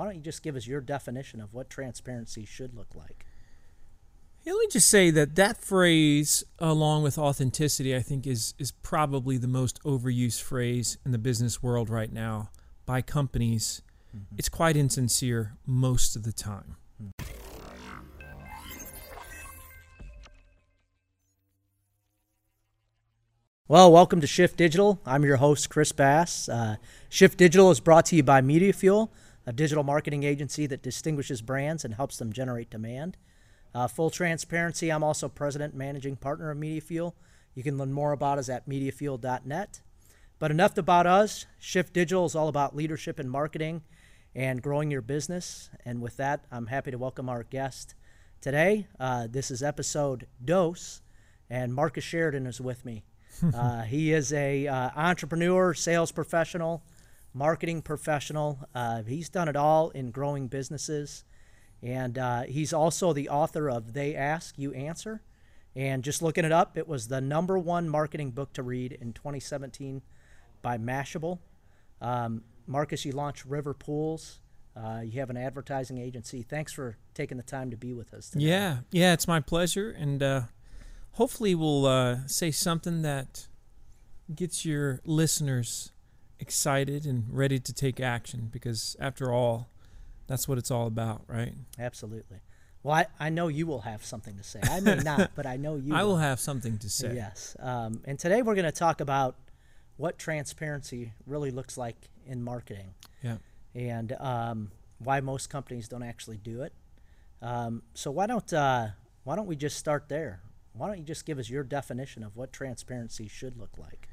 Why don't you just give us your definition of what transparency should look like? Yeah, let me just say that that phrase, along with authenticity, I think is is probably the most overused phrase in the business world right now by companies. Mm-hmm. It's quite insincere most of the time. Mm-hmm. Well, welcome to Shift Digital. I'm your host, Chris Bass. Uh, Shift Digital is brought to you by MediaFuel, a digital marketing agency that distinguishes brands and helps them generate demand. Uh, full transparency, I'm also president managing partner of MediaFuel. You can learn more about us at mediafuel.net. But enough about us. Shift Digital is all about leadership and marketing and growing your business. And with that, I'm happy to welcome our guest today. Uh, this is episode Dose, and Marcus Sheridan is with me. uh, he is a uh, entrepreneur, sales professional, marketing professional. Uh, he's done it all in growing businesses. And uh, he's also the author of They Ask, You Answer. And just looking it up, it was the number one marketing book to read in 2017 by Mashable. Um, Marcus, you launched River Pools. Uh, you have an advertising agency. Thanks for taking the time to be with us. Today. Yeah, yeah, it's my pleasure. And uh, hopefully, we'll uh, say something that gets your listeners excited and ready to take action because, after all, that's what it's all about, right? Absolutely. Well, I, I know you will have something to say. I may not, but I know you. I will, will have something to say. Yes. Um, and today we're going to talk about what transparency really looks like in marketing. Yeah. And um, why most companies don't actually do it. Um, so why don't uh, why don't we just start there? Why don't you just give us your definition of what transparency should look like?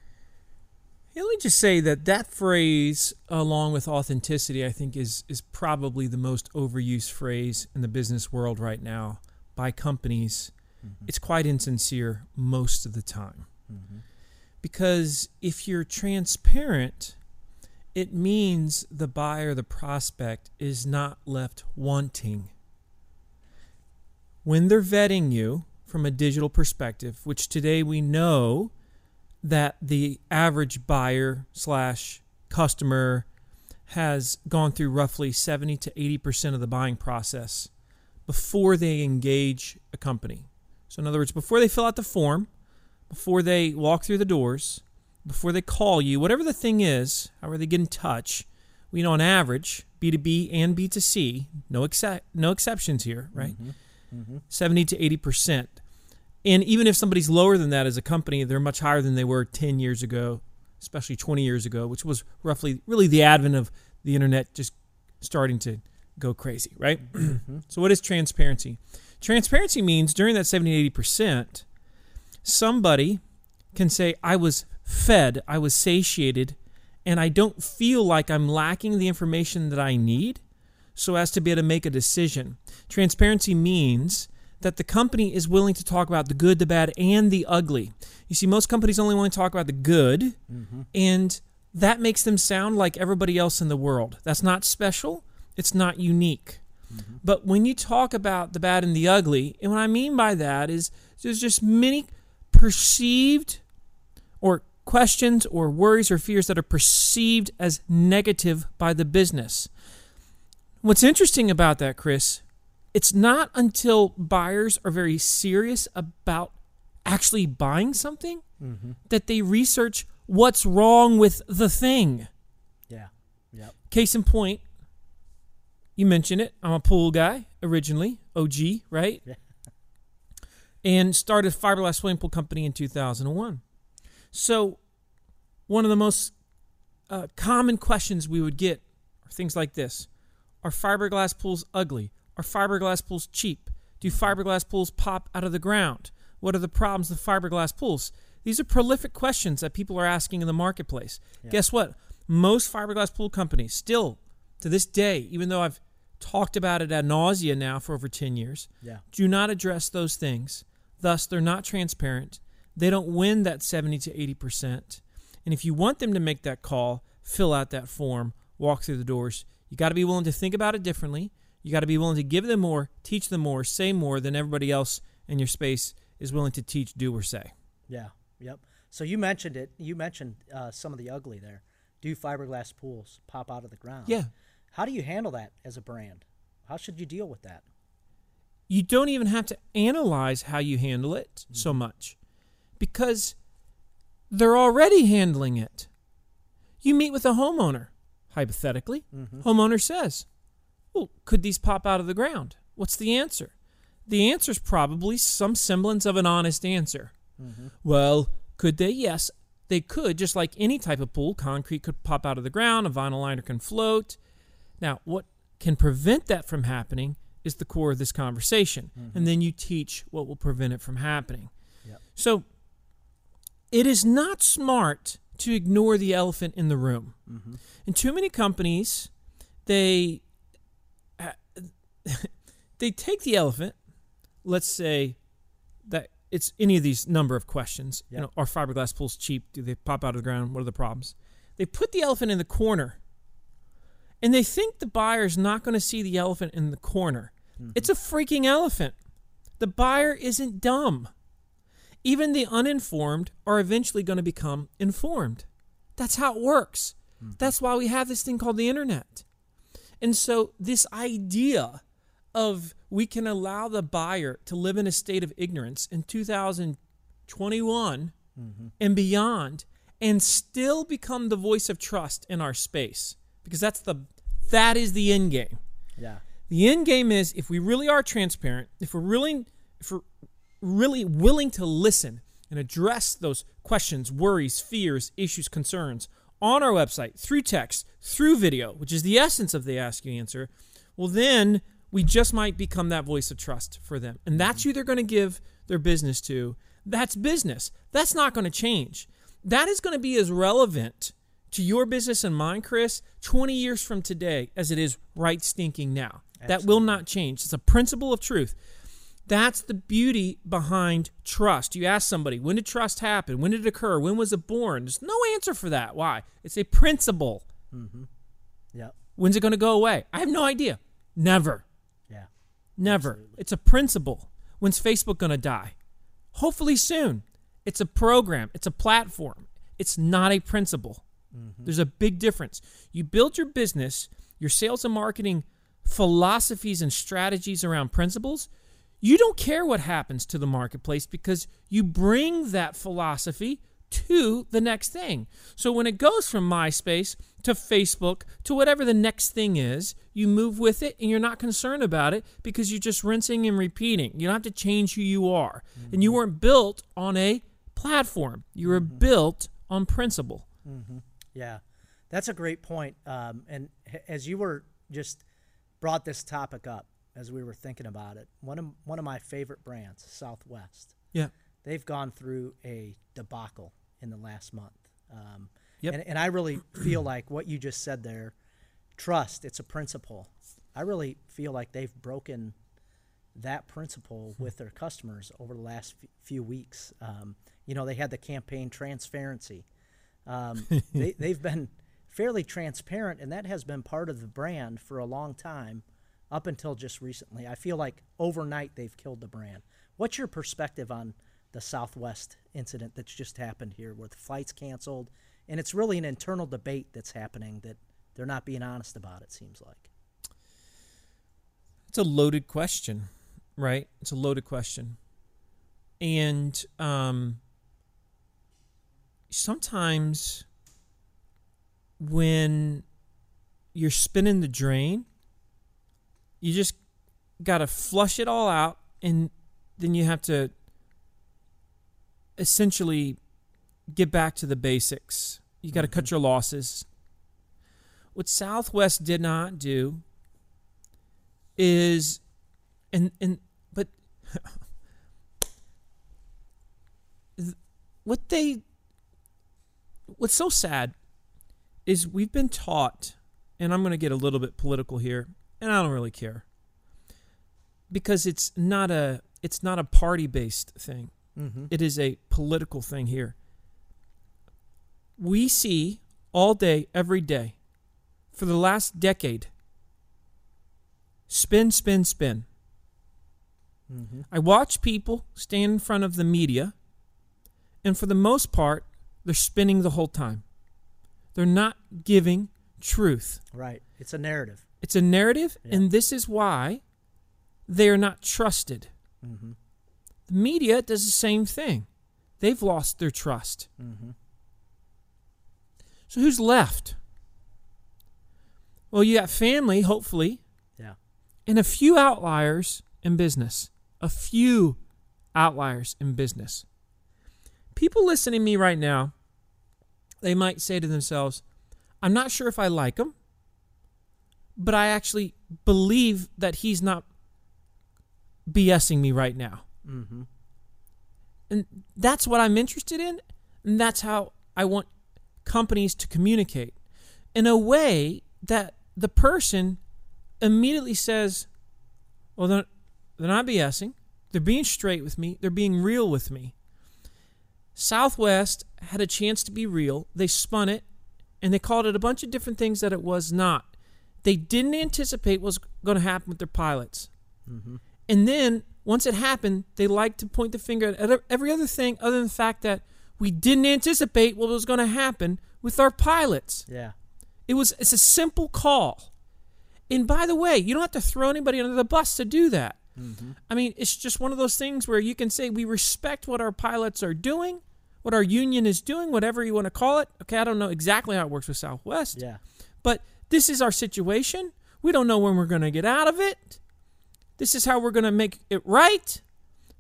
Yeah, let me just say that that phrase, along with authenticity, I think is is probably the most overused phrase in the business world right now by companies. Mm-hmm. It's quite insincere most of the time. Mm-hmm. Because if you're transparent, it means the buyer, the prospect, is not left wanting. When they're vetting you from a digital perspective, which today we know that the average buyer slash customer has gone through roughly 70 to 80% of the buying process before they engage a company. So, in other words, before they fill out the form, before they walk through the doors, before they call you, whatever the thing is, however they get in touch, we know on average, B2B and B2C, no, excep- no exceptions here, right? Mm-hmm. Mm-hmm. 70 to 80% and even if somebody's lower than that as a company, they're much higher than they were 10 years ago, especially 20 years ago, which was roughly really the advent of the internet just starting to go crazy, right? Mm-hmm. so, what is transparency? Transparency means during that 70 80%, somebody can say, I was fed, I was satiated, and I don't feel like I'm lacking the information that I need so as to be able to make a decision. Transparency means that the company is willing to talk about the good, the bad, and the ugly. You see, most companies only want to talk about the good, mm-hmm. and that makes them sound like everybody else in the world. That's not special, it's not unique. Mm-hmm. But when you talk about the bad and the ugly, and what I mean by that is there's just many perceived or questions or worries or fears that are perceived as negative by the business. What's interesting about that, Chris, it's not until buyers are very serious about actually buying something mm-hmm. that they research what's wrong with the thing. Yeah. Yep. Case in point, you mentioned it. I'm a pool guy originally, OG, right? Yeah. and started fiberglass swimming pool company in 2001. So, one of the most uh, common questions we would get are things like this: Are fiberglass pools ugly? Are fiberglass pools cheap? Do fiberglass pools pop out of the ground? What are the problems with fiberglass pools? These are prolific questions that people are asking in the marketplace. Yeah. Guess what? Most fiberglass pool companies still, to this day, even though I've talked about it ad nausea now for over 10 years, yeah. do not address those things. Thus, they're not transparent. They don't win that 70 to 80%. And if you want them to make that call, fill out that form, walk through the doors. You got to be willing to think about it differently. You got to be willing to give them more, teach them more, say more than everybody else in your space is willing to teach, do, or say. Yeah. Yep. So you mentioned it. You mentioned uh, some of the ugly there. Do fiberglass pools pop out of the ground? Yeah. How do you handle that as a brand? How should you deal with that? You don't even have to analyze how you handle it so Mm-hmm. much because they're already handling it. You meet with a homeowner, hypothetically. Mm-hmm. Homeowner says, Well, could these pop out of the ground? What's the answer? The answer is probably some semblance of an honest answer. Mm-hmm. Well, could they? Yes, they could. Just like any type of pool, concrete could pop out of the ground, a vinyl liner can float. Now, what can prevent that from happening is the core of this conversation. And then you teach what will prevent it from happening. Yep. So, it is not smart to ignore the elephant in the room. Mm-hmm. And too many companies, they they take the elephant. Let's say that it's any of these number of questions. You know, are fiberglass pools cheap? Do they pop out of the ground? What are the problems? They put the elephant in the corner, and they think the buyer's not going to see the elephant in the corner. Mm-hmm. It's a freaking elephant. The buyer isn't dumb. Even the uninformed are eventually going to become informed. That's how it works. Mm-hmm. That's why we have this thing called the internet. And so, this idea of we can allow the buyer to live in a state of ignorance in 2021 mm-hmm. and beyond and still become the voice of trust in our space because that's the that is the end game. Yeah. The end game is if we really are transparent, if we're really if we're really willing to listen and address those questions, worries, fears, issues, concerns on our website through text, through video, which is the essence of the ask you answer, well then we just might become that voice of trust for them. And that's who they're going to give their business to. That's business. That's not going to change. That is going to be as relevant to your business and mine, Chris, 20 years from today as it is right stinking now. That will not change. It's a principle of truth. That's the beauty behind trust. You ask somebody, when did trust happen? When did it occur? When was it born? There's no answer for that. Why? It's a principle. Mm-hmm. Yep. When's it going to go away? I have no idea. Never. Never. It's a principle. When's Facebook going to die? Hopefully soon. It's a program, it's a platform. It's not a principle. Mm-hmm. There's a big difference. You build your business, your sales and marketing philosophies and strategies around principles. You don't care what happens to the marketplace because you bring that philosophy to the next thing. So when it goes from MySpace to Facebook to whatever the next thing is, you move with it and you're not concerned about it because you're just rinsing and repeating. You don't have to change who you are. And you mm-hmm. weren't built on a platform, you were mm-hmm. built on principle. Mm-hmm. Yeah, that's a great point. Um, and as you were just brought this topic up as we were thinking about it, one of one of my favorite brands, Southwest, Yeah. they've gone through a debacle in the last month. Um, Yep. and, and I really feel like what you just said there, trust, it's a principle. I really feel like they've broken that principle with their customers over the last f- few weeks. Um, you know, they had the campaign transparency. Um, they, they've been fairly transparent, and that has been part of the brand for a long time, up until just recently. I feel like overnight they've killed the brand. What's your perspective on the Southwest incident that's just happened here, with flights canceled, and it's really an internal debate that's happening that they're not being honest about. It seems like. It's a loaded question, right? It's a loaded question. And um, sometimes when you're spinning the drain, you just got to flush it all out and then you have to essentially get back to the basics. You got to cut mm-hmm. your losses. What Southwest did not do is and and but what they what's so sad is we've been taught and I'm going to get a little bit political here and I don't really care because it's not a it's not a party based thing Mm-hmm. it is a political thing here we see all day every day for the last decade spin spin spin Mm-hmm. I watch people stand in front of the media, and for the most part, they're spinning the whole time. They're not giving truth. Right. It's a narrative. It's a narrative, Yeah. and this is why they are not trusted. Mm-hmm. The media does the same thing. They've lost their trust. Mm-hmm. So who's left? Well, you got family, hopefully, Yeah. and a few outliers in business. A few outliers in business. People listening to me right now, they might say to themselves, I'm not sure if I like him, but I actually believe that he's not BSing me right now. Mm-hmm. And that's what I'm interested in, and that's how I want companies to communicate in a way that the person immediately says, Well, they're, they're not BSing. They're being straight with me. They're being real with me. Southwest had a chance to be real. They spun it and they called it a bunch of different things that it was not. They didn't anticipate what was going to happen with their pilots. Mm-hmm. And then once it happened, they like to point the finger at every other thing other than the fact that we didn't anticipate what was going to happen with our pilots. Yeah. It was it's a simple call. And by the way, you don't have to throw anybody under the bus to do that. Mm-hmm. I mean, it's just one of those things where you can say we respect what our pilots are doing, what our union is doing, whatever you want to call it. Okay, I don't know exactly how it works with Southwest, Yeah. but this is our situation. We don't know when we're going to get out of it. This is how we're going to make it right.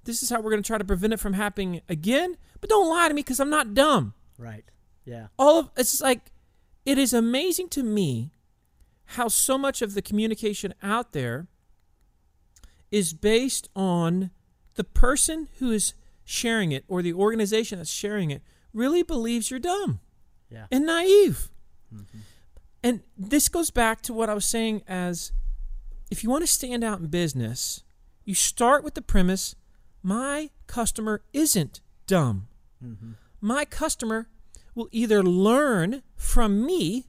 This is how we're going to try to prevent it from happening again. But don't lie to me because I'm not dumb. Right. Yeah. All of it's like it is amazing to me how so much of the communication out there is based on the person who is sharing it or the organization that's sharing it really believes you're dumb Yeah. and naive. Mm-hmm. And this goes back to what I was saying as if you want to stand out in business, you start with the premise my customer isn't dumb. Mm-hmm. My customer will either learn from me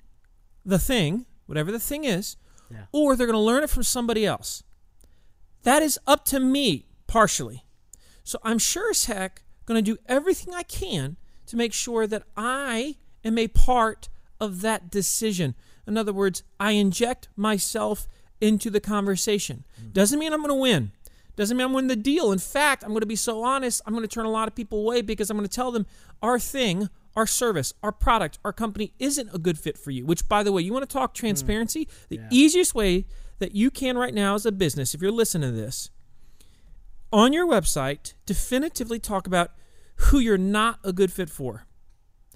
the thing, whatever the thing is, Yeah. or they're going to learn it from somebody else. That is up to me partially. So I'm sure as heck going to do everything I can to make sure that I am a part of that decision. In other words, I inject myself into the conversation. Mm-hmm. Doesn't mean I'm going to win. Doesn't mean I'm winning the deal. In fact, I'm going to be so honest, I'm going to turn a lot of people away because I'm going to tell them our thing, our service, our product, our company isn't a good fit for you. Which, by the way, you want to talk mm. transparency? The Yeah. easiest way that you can right now as a business, if you're listening to this, on your website, definitively talk about who you're not a good fit for.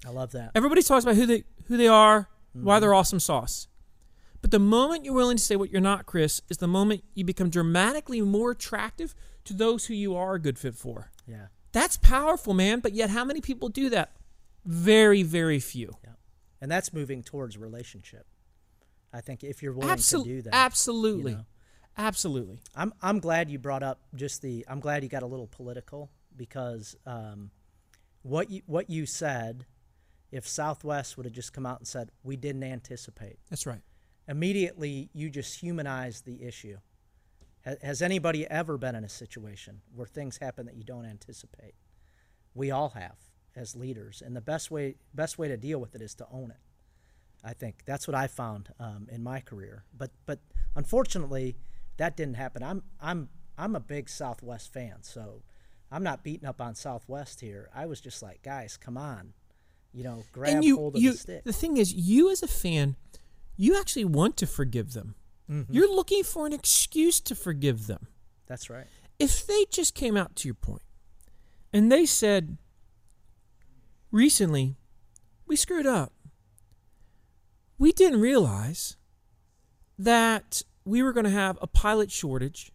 I love that. Everybody talks about who they who they are, why mm-hmm. they're awesome sauce. But the moment you're willing to say what you're not, Chris, is the moment you become dramatically more attractive to those who you are a good fit for. Yeah. That's powerful, man. But yet, how many people do that? Very, very few. Yeah. And that's moving towards relationship. I think if you're willing to do that. absolutely, you know. absolutely. I'm I'm glad you brought up just the. I'm glad you got a little political because um, what you what you said, if Southwest would have just come out and said we didn't anticipate, That's right. Immediately you just humanize the issue. Has anybody ever been in a situation where things happen that you don't anticipate? We all have as leaders, and the best way best way to deal with it is to own it. I think that's what I found um, in my career. But but unfortunately, that didn't happen. I'm I'm I'm a big Southwest fan, so I'm not beating up on Southwest here. I was just like, guys, come on, you know, grab you, hold of you, the stick. the thing is, you as a fan, you actually want to forgive them. Mm-hmm. You're looking for an excuse to forgive them. That's right. if they just came out to your point and they said recently we screwed up we didn't realize that we were going to have a pilot shortage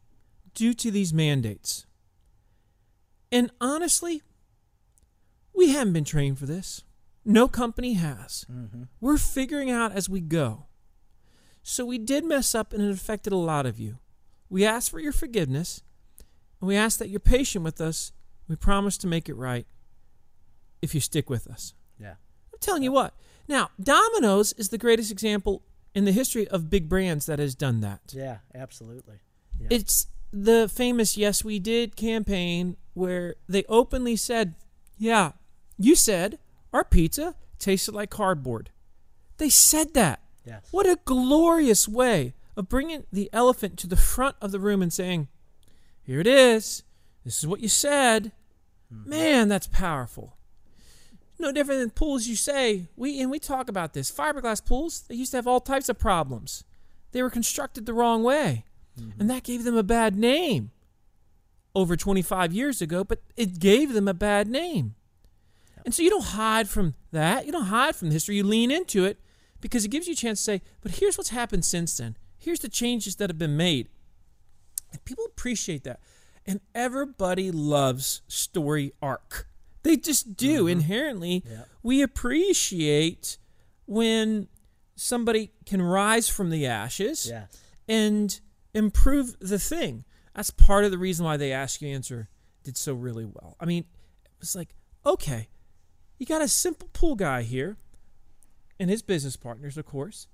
due to these mandates and honestly we haven't been trained for this no company has Mm-hmm. we're figuring out as we go so we did mess up and it affected a lot of you we ask for your forgiveness and we ask that you're patient with us. We promise to make it right if you stick with us. Yeah. I'm telling you what. Now, Domino's is the greatest example in the history of big brands that has done that. Yeah. Absolutely. Yeah. It's the famous Yes We Did campaign where they openly said, Yeah, you said our pizza tasted like cardboard. They said that. Yes. What a glorious way of bringing the elephant to the front of the room and saying, "Here it is. This is what you said." Mm-hmm. Man, that's powerful. No different than pools. You say we and we talk about this. Fiberglass pools. They used to have all types of problems. They were constructed the wrong way, mm-hmm. and that gave them a bad name. Over 25 years ago, but it gave them a bad name. And so you don't hide from that. You don't hide from the history. You lean into it because it gives you a chance to say, but here's what's happened since then. Here's the changes that have been made. And people appreciate that. And everybody loves story arc. They just do. Mm-hmm. Inherently, Yeah. we appreciate when somebody can rise from the ashes Yes. and improve the thing. That's part of the reason why they Ask You Answer did so really well. I mean, it was like, okay, you got a simple pool guy here and his business partners, of course.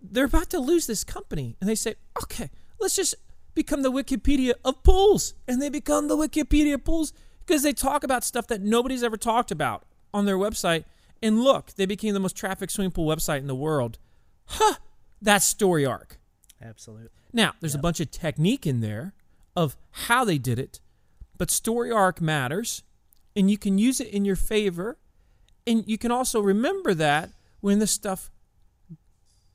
They're about to lose this company. And they say, okay, let's just become the Wikipedia of pools. And they become the Wikipedia of pools because they talk about stuff that nobody's ever talked about on their website. And look, they became the most trafficked swimming pool website in the world. Huh, that's story arc. Absolutely. Now, there's a bunch of technique in there of how they did it, but story arc matters, and you can use it in your favor. And you can also remember that when the stuff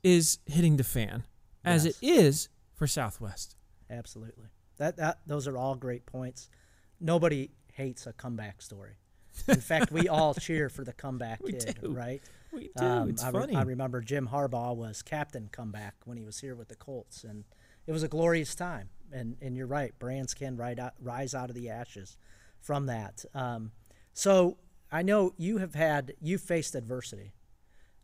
is hitting the fan, as Yes. it is for Southwest. Absolutely. That that those are all great points. Nobody hates a comeback story. In fact, we all cheer for the comeback We kid, do. right? We do. Um, it's I, re- funny. I remember Jim Harbaugh was captain comeback when he was here with the Colts, and it was a glorious time. And and you're right, brands can ride out, rise out of the ashes from that. Um, so I know you have had you faced adversity.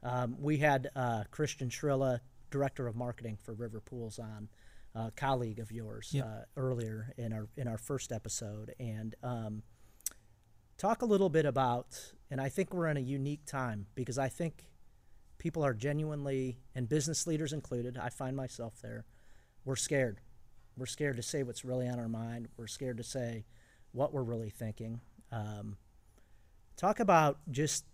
Um, we had uh, Christian Trilla, director of marketing for River Pools, on, a colleague of yours Yep. uh, earlier in our in our first episode, and um, talk a little bit about. And I think we're in a unique time because I think people are genuinely, and business leaders included. I find myself there. We're scared. We're scared to say what's really on our mind. We're scared to say what we're really thinking. Um, talk about just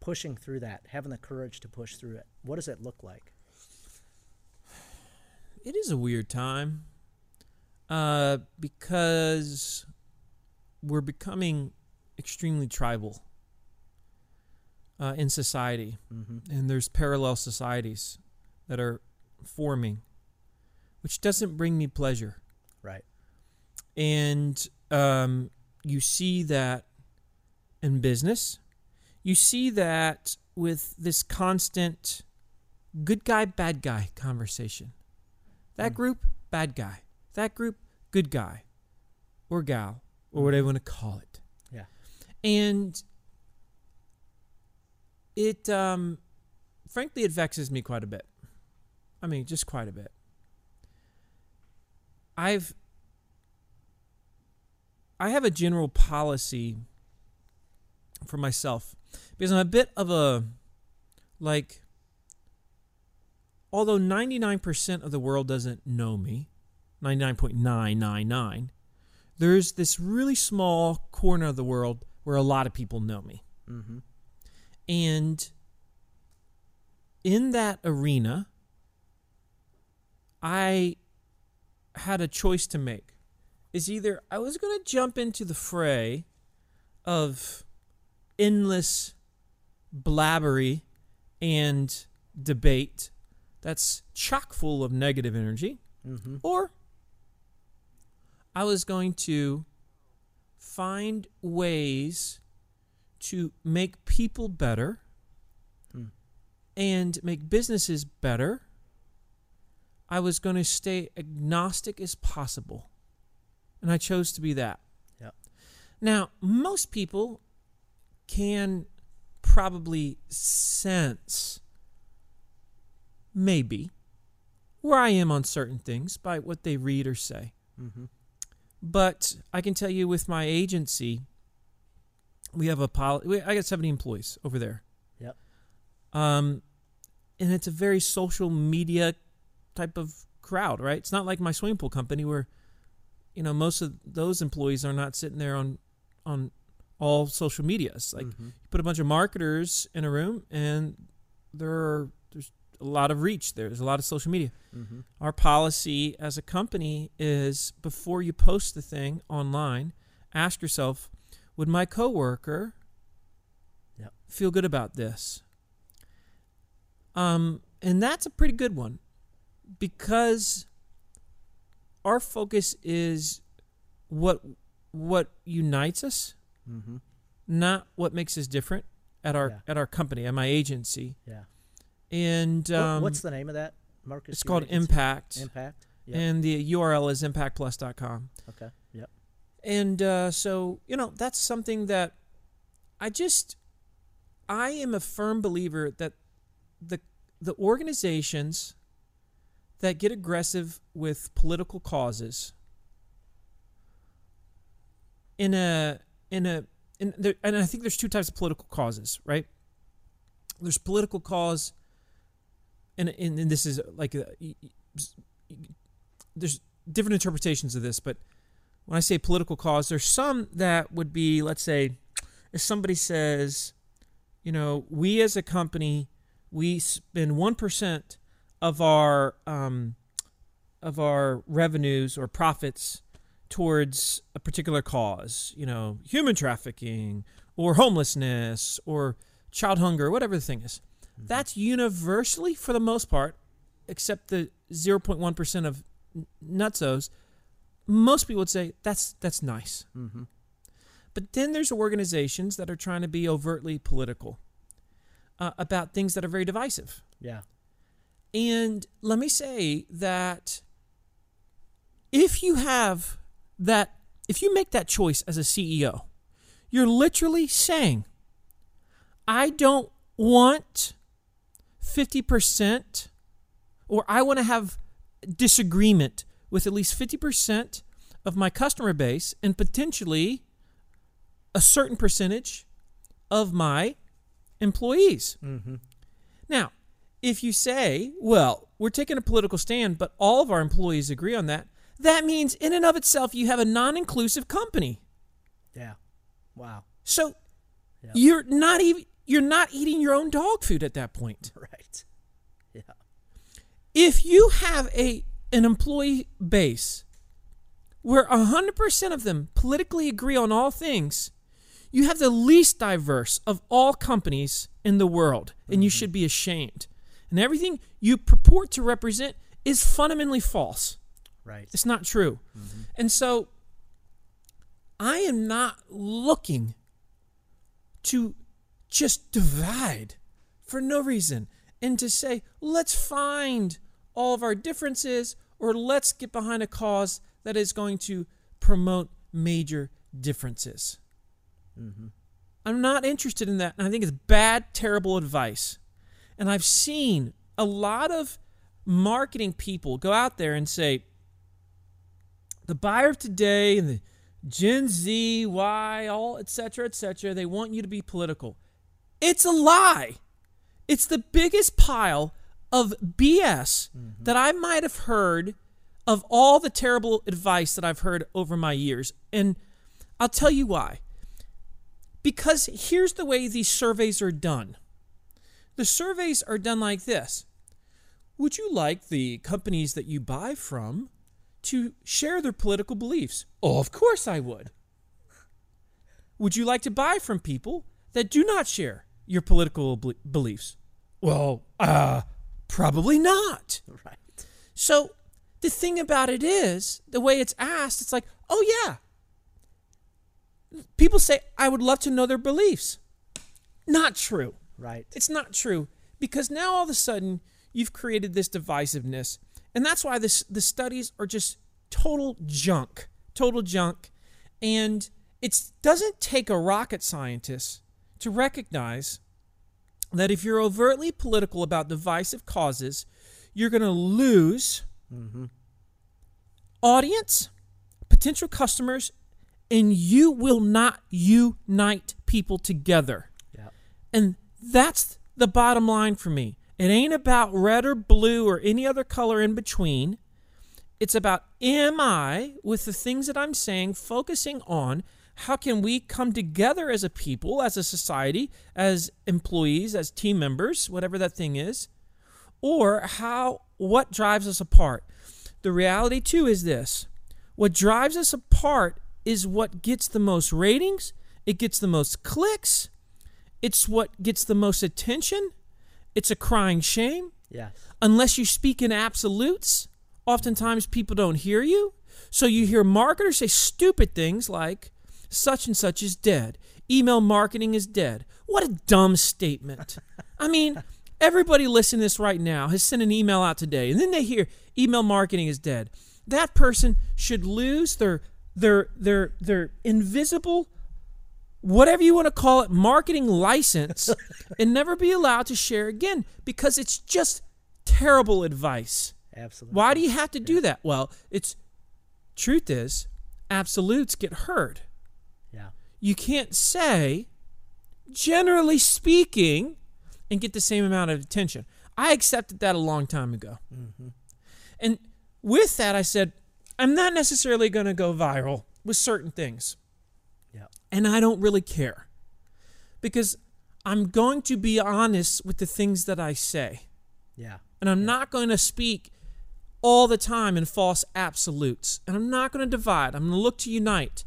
pushing through that, having the courage to push through it. What does it look like? it is a weird time uh, because we're becoming extremely tribal uh, in society, Mm-hmm. and there's parallel societies that are forming, which doesn't bring me pleasure. Right. And um, you see that in business. You see that with this constant good guy, bad guy conversation. That Mm. group, bad guy. That group, good guy or gal or whatever you want to call it. Yeah. And it, um, frankly, it vexes me quite a bit. I mean, just quite a bit. I've I have a general policy for myself because I'm a bit of a like although 99% of the world doesn't know me 99.999 there's this really small corner of the world where a lot of people know me Mm-hmm. and in that arena, I had a choice to make. Is either I was going to jump into the fray of endless blabbery and debate that's chock full of negative energy, Mm-hmm. or I was going to find ways to make people better Hmm. and make businesses better. I was going to stay agnostic as possible. And I chose to be that. Yep. Now, most people can probably sense, maybe, where I am on certain things by what they read or say. Mm-hmm. But I can tell you with my agency, we have a pol- we, I got 70 employees over there. Yep. Um, and it's a very social media type of crowd, right? It's not like my swimming pool company where, you know, most of those employees are not sitting there on, on all social medias. Like Mhm. you put a bunch of marketers in a room and there are there's a lot of reach. There's a lot of social media. Mm-hmm. Our policy as a company is before you post the thing online, ask yourself, would my coworker Yep. feel good about this? Um, and that's a pretty good one because our focus is what what unites us, Mm-hmm. not what makes us different at our Yeah. at our company, at my agency. Yeah. And um, what's the name of that, Marcus? it's called agency? Impact. Impact. Yep. And the URL is impactplus.com. Okay. Yep. And uh, so, you know, that's something that I just, I am a firm believer that the the organizations that get aggressive with political causes in a in a in there, and I think there's two types of political causes, right? There's political cause, and and, and this is like a, there's different interpretations of this, but when I say political cause, there's some that would be, let's say, if somebody says, you know, we as a company, we spend one percent of our um, of our revenues or profits towards a particular cause, you know, human trafficking or homelessness or child hunger, whatever the thing is. That's universally, for the most part, except the 0.1% of nutsos, most people would say that's that's nice. Mm-hmm. But then there's organizations that are trying to be overtly political uh, about things that are very divisive. Yeah. And let me say that if you have that, if you make that choice as a CEO, you're literally saying, I don't want 50% or I want to have disagreement with at least 50% of my customer base and potentially a certain percentage of my employees. Mm-hmm. Now, if you say, well, we're taking a political stand, but all of our employees agree on that, that means in and of itself you have a non inclusive company. Yeah. Wow. So Yeah. you're not even you're not eating your own dog food at that point. Right. Yeah. If you have a an employee base where 100% of them politically agree on all things, you have the least diverse of all companies in the world, and you mm-hmm. should be ashamed. And everything you purport to represent is fundamentally false. Right. It's not true. And so I am not looking to just divide for no reason and to say, let's find all of our differences or let's get behind a cause that is going to promote major differences. Mm-hmm. I'm not interested in that. And I think it's bad, terrible advice. And I've seen a lot of marketing people go out there and say, the buyer of today and the Gen Z, Y, all et cetera, et cetera, they want you to be political. It's a lie. It's the biggest pile of BS mm-hmm. that I might have heard of all the terrible advice that I've heard over my years. And I'll tell you why. Because here's the way these surveys are done the surveys are done like this Would you like the companies that you buy from to share their political beliefs? Oh, of course I would. Would you like to buy from people that do not share your political bel- beliefs? Well, uh, probably not. Right. So the thing about it is, the way it's asked, it's like, oh yeah. People say, I would love to know their beliefs. Not true. Right. It's not true because now all of a sudden you've created this divisiveness, and that's why this the studies are just total junk, total junk, and it doesn't take a rocket scientist to recognize that if you're overtly political about divisive causes, you're going to lose Mm-hmm. audience, potential customers, and you will not unite people together. Yeah. And that's the bottom line for me. It ain't about red or blue or any other color in between. It's about am I, with the things that I'm saying, focusing on how can we come together as a people, as a society, as employees, as team members, whatever that thing is? or how what drives us apart. The reality too is this. What drives us apart is what gets the most ratings, it gets the most clicks, it's what gets the most attention. It's a crying shame. Yes. Unless you speak in absolutes, oftentimes people don't hear you. So you hear marketers say stupid things like, such and such is dead. Email marketing is dead. What a dumb statement. I mean, everybody listening to this right now has sent an email out today, and then they hear email marketing is dead. That person should lose their their their their invisible whatever you want to call it marketing license and never be allowed to share again because it's just terrible advice. Absolutely. Why do you have to do that? Well, it's truth is absolutes get heard. Yeah. You can't say generally speaking and get the same amount of attention. I accepted that a long time ago. Mm-hmm. And with that I said I'm not necessarily going to go viral with certain things Yeah. And I don't really care because I'm going to be honest with the things that I say, Yeah. and I'm not going to speak all the time in false absolutes, and I'm not going to divide. I'm going to look to unite,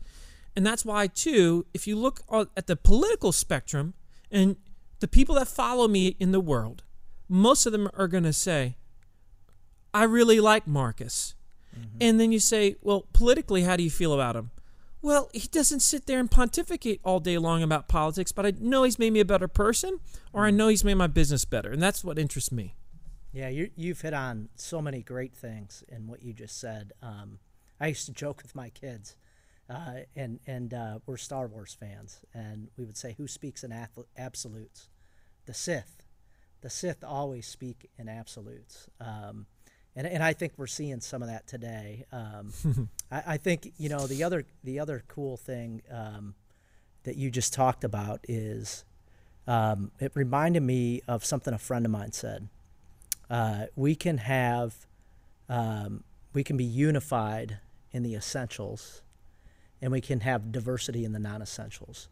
and that's why too. If you look at the political spectrum and the people that follow me in the world, most of them are going to say, "I really like Marcus," mm-hmm. and then you say, "Well, politically, how do you feel about him?" Well, he doesn't sit there and pontificate all day long about politics, but I know he's made me a better person, or I know he's made my business better, and that's what interests me. Yeah, you, you've hit on so many great things in what you just said. Um, I used to joke with my kids, uh, and and uh, we're Star Wars fans, and we would say, "Who speaks in ath- absolutes?" The Sith. The Sith always speak in absolutes, um, and and I think we're seeing some of that today. Um, I, I think you know the other the other cool thing um, that you just talked about is um, it reminded me of something a friend of mine said. Uh, we can have um, we can be unified in the essentials and we can have diversity in the non-essentials.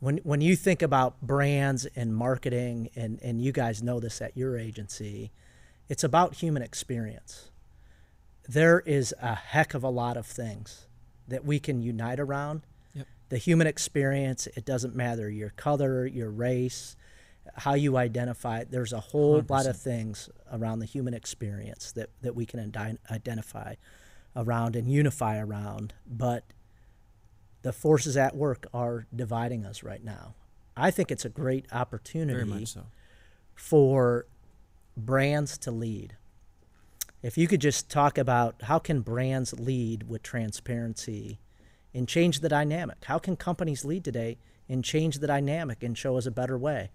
When when you think about brands and marketing and and you guys know this at your agency it's about human experience there is a heck of a lot of things that we can unite around Yep. the human experience it doesn't matter your color your race how you identify there's a whole lot of things around the human experience that, that we can indi- identify around and unify around but the forces at work are dividing us right now i think it's a great opportunity so. for brands to lead. If you could just talk about how can brands lead with transparency and change the dynamic? How can companies lead today and change the dynamic and show us a better way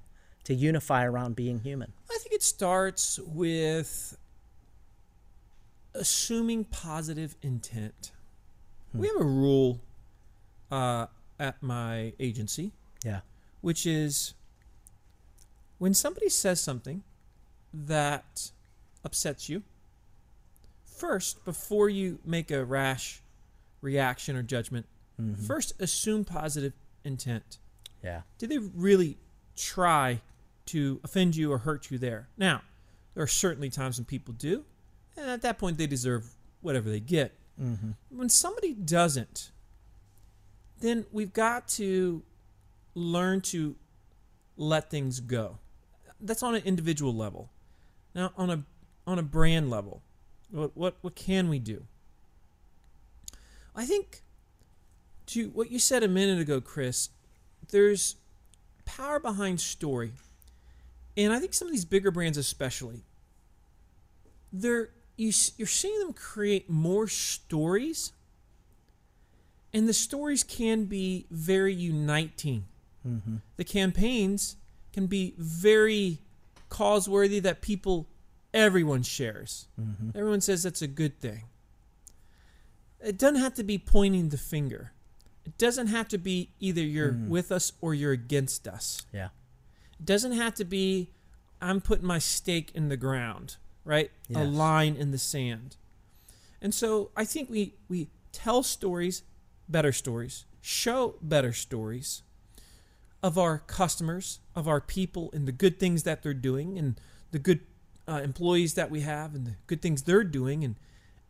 to unify around being human? I think it starts with assuming positive intent. We have a rule uh, at my agency, Yeah. which is when somebody says something that upsets you, first, before you make a rash reaction or judgment, first assume positive intent. Yeah. Did they really try to offend you or hurt you there? Now, there are certainly times when people do, and at that point they deserve whatever they get. Mm-hmm. When somebody doesn't, then we've got to learn to let things go. That's on an individual level. Now, on a on a brand level, what what what can we do? I think to what you said a minute ago, Chris, there's power behind story. And I think some of these bigger brands especially they're you, you're seeing them create more stories and the stories can be very uniting. Mm-hmm. The campaigns can be very cause worthy that people everyone shares. Mm-hmm. Everyone says that's a good thing. It doesn't have to be pointing the finger. It doesn't have to be either you're Mhm. with us or you're against us. Yeah. It doesn't have to be I'm putting my stake in the ground, right? A line in the sand. And so I think we we tell stories, better stories, show better stories of our customers, of our people and the good things that they're doing and the good uh, employees that we have and the good things they're doing, and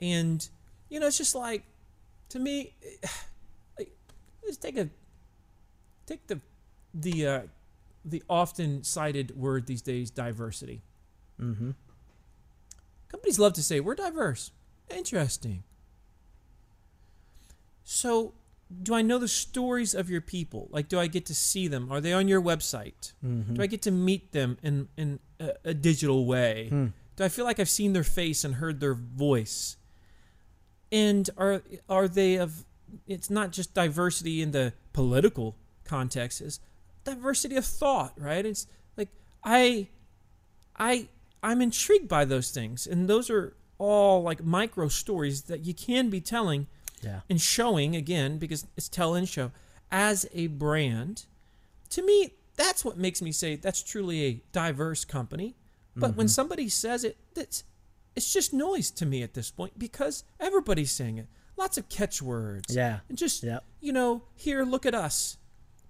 and you know, it's just like to me, like, just take a take the the uh, the often cited word these days, diversity. Mm-hmm. Companies love to say we're diverse. Interesting. So, do I know the stories of your people? Like, do I get to see them? Are they on your website? Mm-hmm. Do I get to meet them in in a, a digital way? Hmm. Do I feel like I've seen their face and heard their voice? And are are they of? It's not just diversity in the political context; it's diversity of thought, right? It's like I, I, I'm intrigued by those things, and those are all like micro stories that you can be telling Yeah. and showing again because it's tell and show as a brand to me that's what makes me say that's truly a diverse company but when somebody says it that's it's just noise to me at this point because everybody's saying it lots of catchwords Yeah. and just Yep. you know here look at us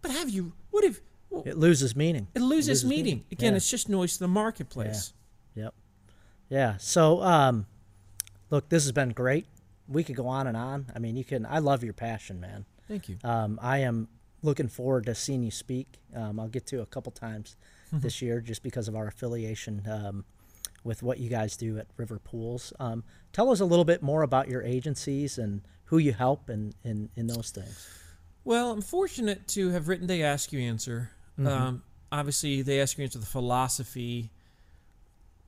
but have you what if well, It loses meaning. it loses meaning again Yeah. it's just noise to the marketplace Yep. Yeah. So, um, look, this has been great. We could go on and on. I mean, you can. I love your passion, man. thank you Um, I am looking forward to seeing you speak. Um, I'll get to a couple times this year just because of our affiliation um, with what you guys do at River Pools. Um, tell us a little bit more about your agencies and who you help and in, in those things. Well, I'm fortunate to have written They Ask You Answer. Um, obviously, They Ask You Answer, the philosophy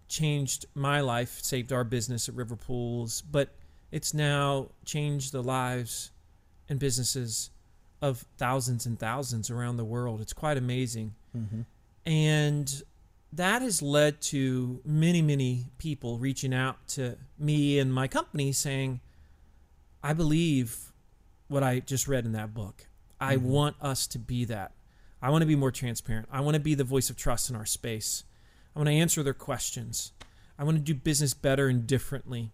changed my life, saved our business at River Pools, but it's now changed the lives and businesses of thousands and thousands around the world. It's quite amazing. Mm-hmm. And that has led to many, many people reaching out to me and my company saying, I believe what I just read in that book. I want us to be that. I want to be more transparent. I want to be the voice of trust in our space. I want to answer their questions. I want to do business better and differently.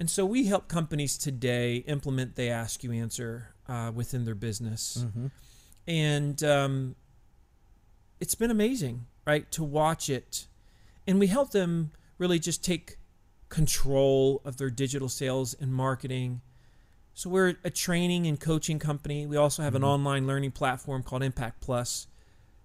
And so we help companies today implement They Ask You Answer uh, within their business Mm-hmm. and um, it's been amazing, right, to watch it. And we help them really just take control of their digital sales and marketing. So we're a training and coaching company. We also have an online learning platform called Impact Plus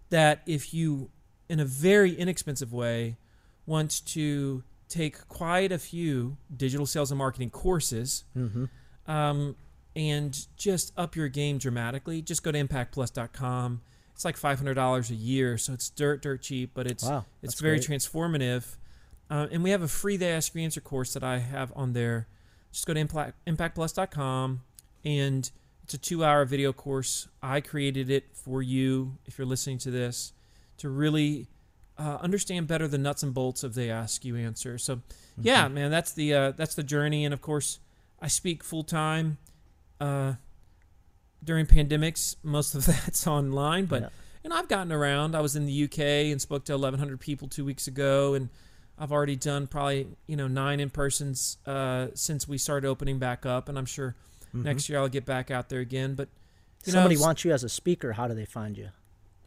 that if you in a very inexpensive way want to take quite a few digital sales and marketing courses Mm-hmm. um, and just up your game dramatically, just go to impactplus.com. It's like $500 a year, so it's dirt, dirt cheap, but it's Wow. it's very great. transformative. Uh, and we have a free They Ask You Answer course that I have on there. Just go to impact, impactplus.com, and it's a two-hour video course. I created it for you, if you're listening to this, to really uh, understand better the nuts and bolts of They Ask You Answer. So, yeah, Mm-hmm. man, that's the uh, that's the journey. And of course, I speak full time uh, during pandemics. Most of that's online, but Yeah. and I've gotten around. I was in the UK and spoke to 1,100 people two weeks ago, and I've already done probably you know nine in persons uh, since we started opening back up, and I'm sure Mhm. next year I'll get back out there again. But you Somebody know, wants you as a speaker. How do they find you?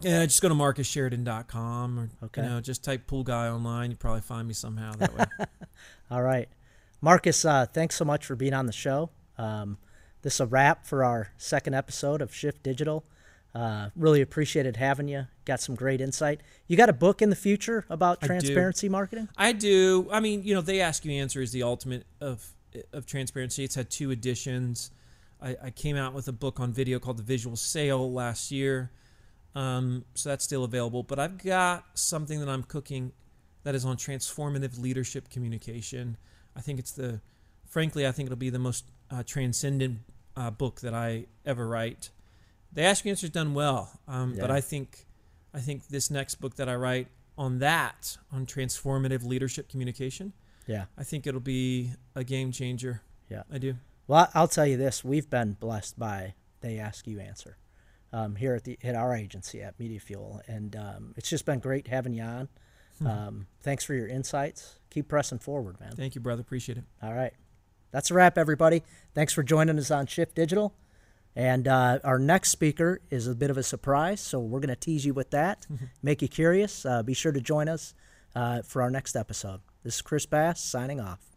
Yeah, just go to marcussheridan.com or Okay. you know just type pool guy online. You probably find me somehow that way. All right. Marcus, uh, thanks so much for being on the show. Um, this is a wrap for our second episode of Shift Digital. Uh, really appreciated having you. Got some great insight. You got a book in the future about I transparency marketing? I do. I mean, you know, they ask you answer is the ultimate of of transparency. It's had two editions. I, I came out with a book on video called The Visual Sale last year, um, so that's still available. But I've got something that I'm cooking that is on transformative leadership communication. I think it's the, frankly, I think it'll be the most uh, transcendent uh, book that I ever write. They Ask You Answer is done well, um, but I think, I think this next book that I write on that, on transformative leadership communication, Yeah. I think it'll be a game changer. Yeah. I do. Well, I'll tell you this: we've been blessed by They Ask You Answer um, here at the at our agency at Media Fuel, and um, it's just been great having you on. Um, thanks for your insights. Keep pressing forward, man. Thank you, brother. Appreciate it. All right. That's a wrap, everybody. Thanks for joining us on Shift Digital. And uh, our next speaker is a bit of a surprise, so we're going to tease you with that, make you curious. Uh, be sure to join us uh, for our next episode. This is Chris Bass signing off.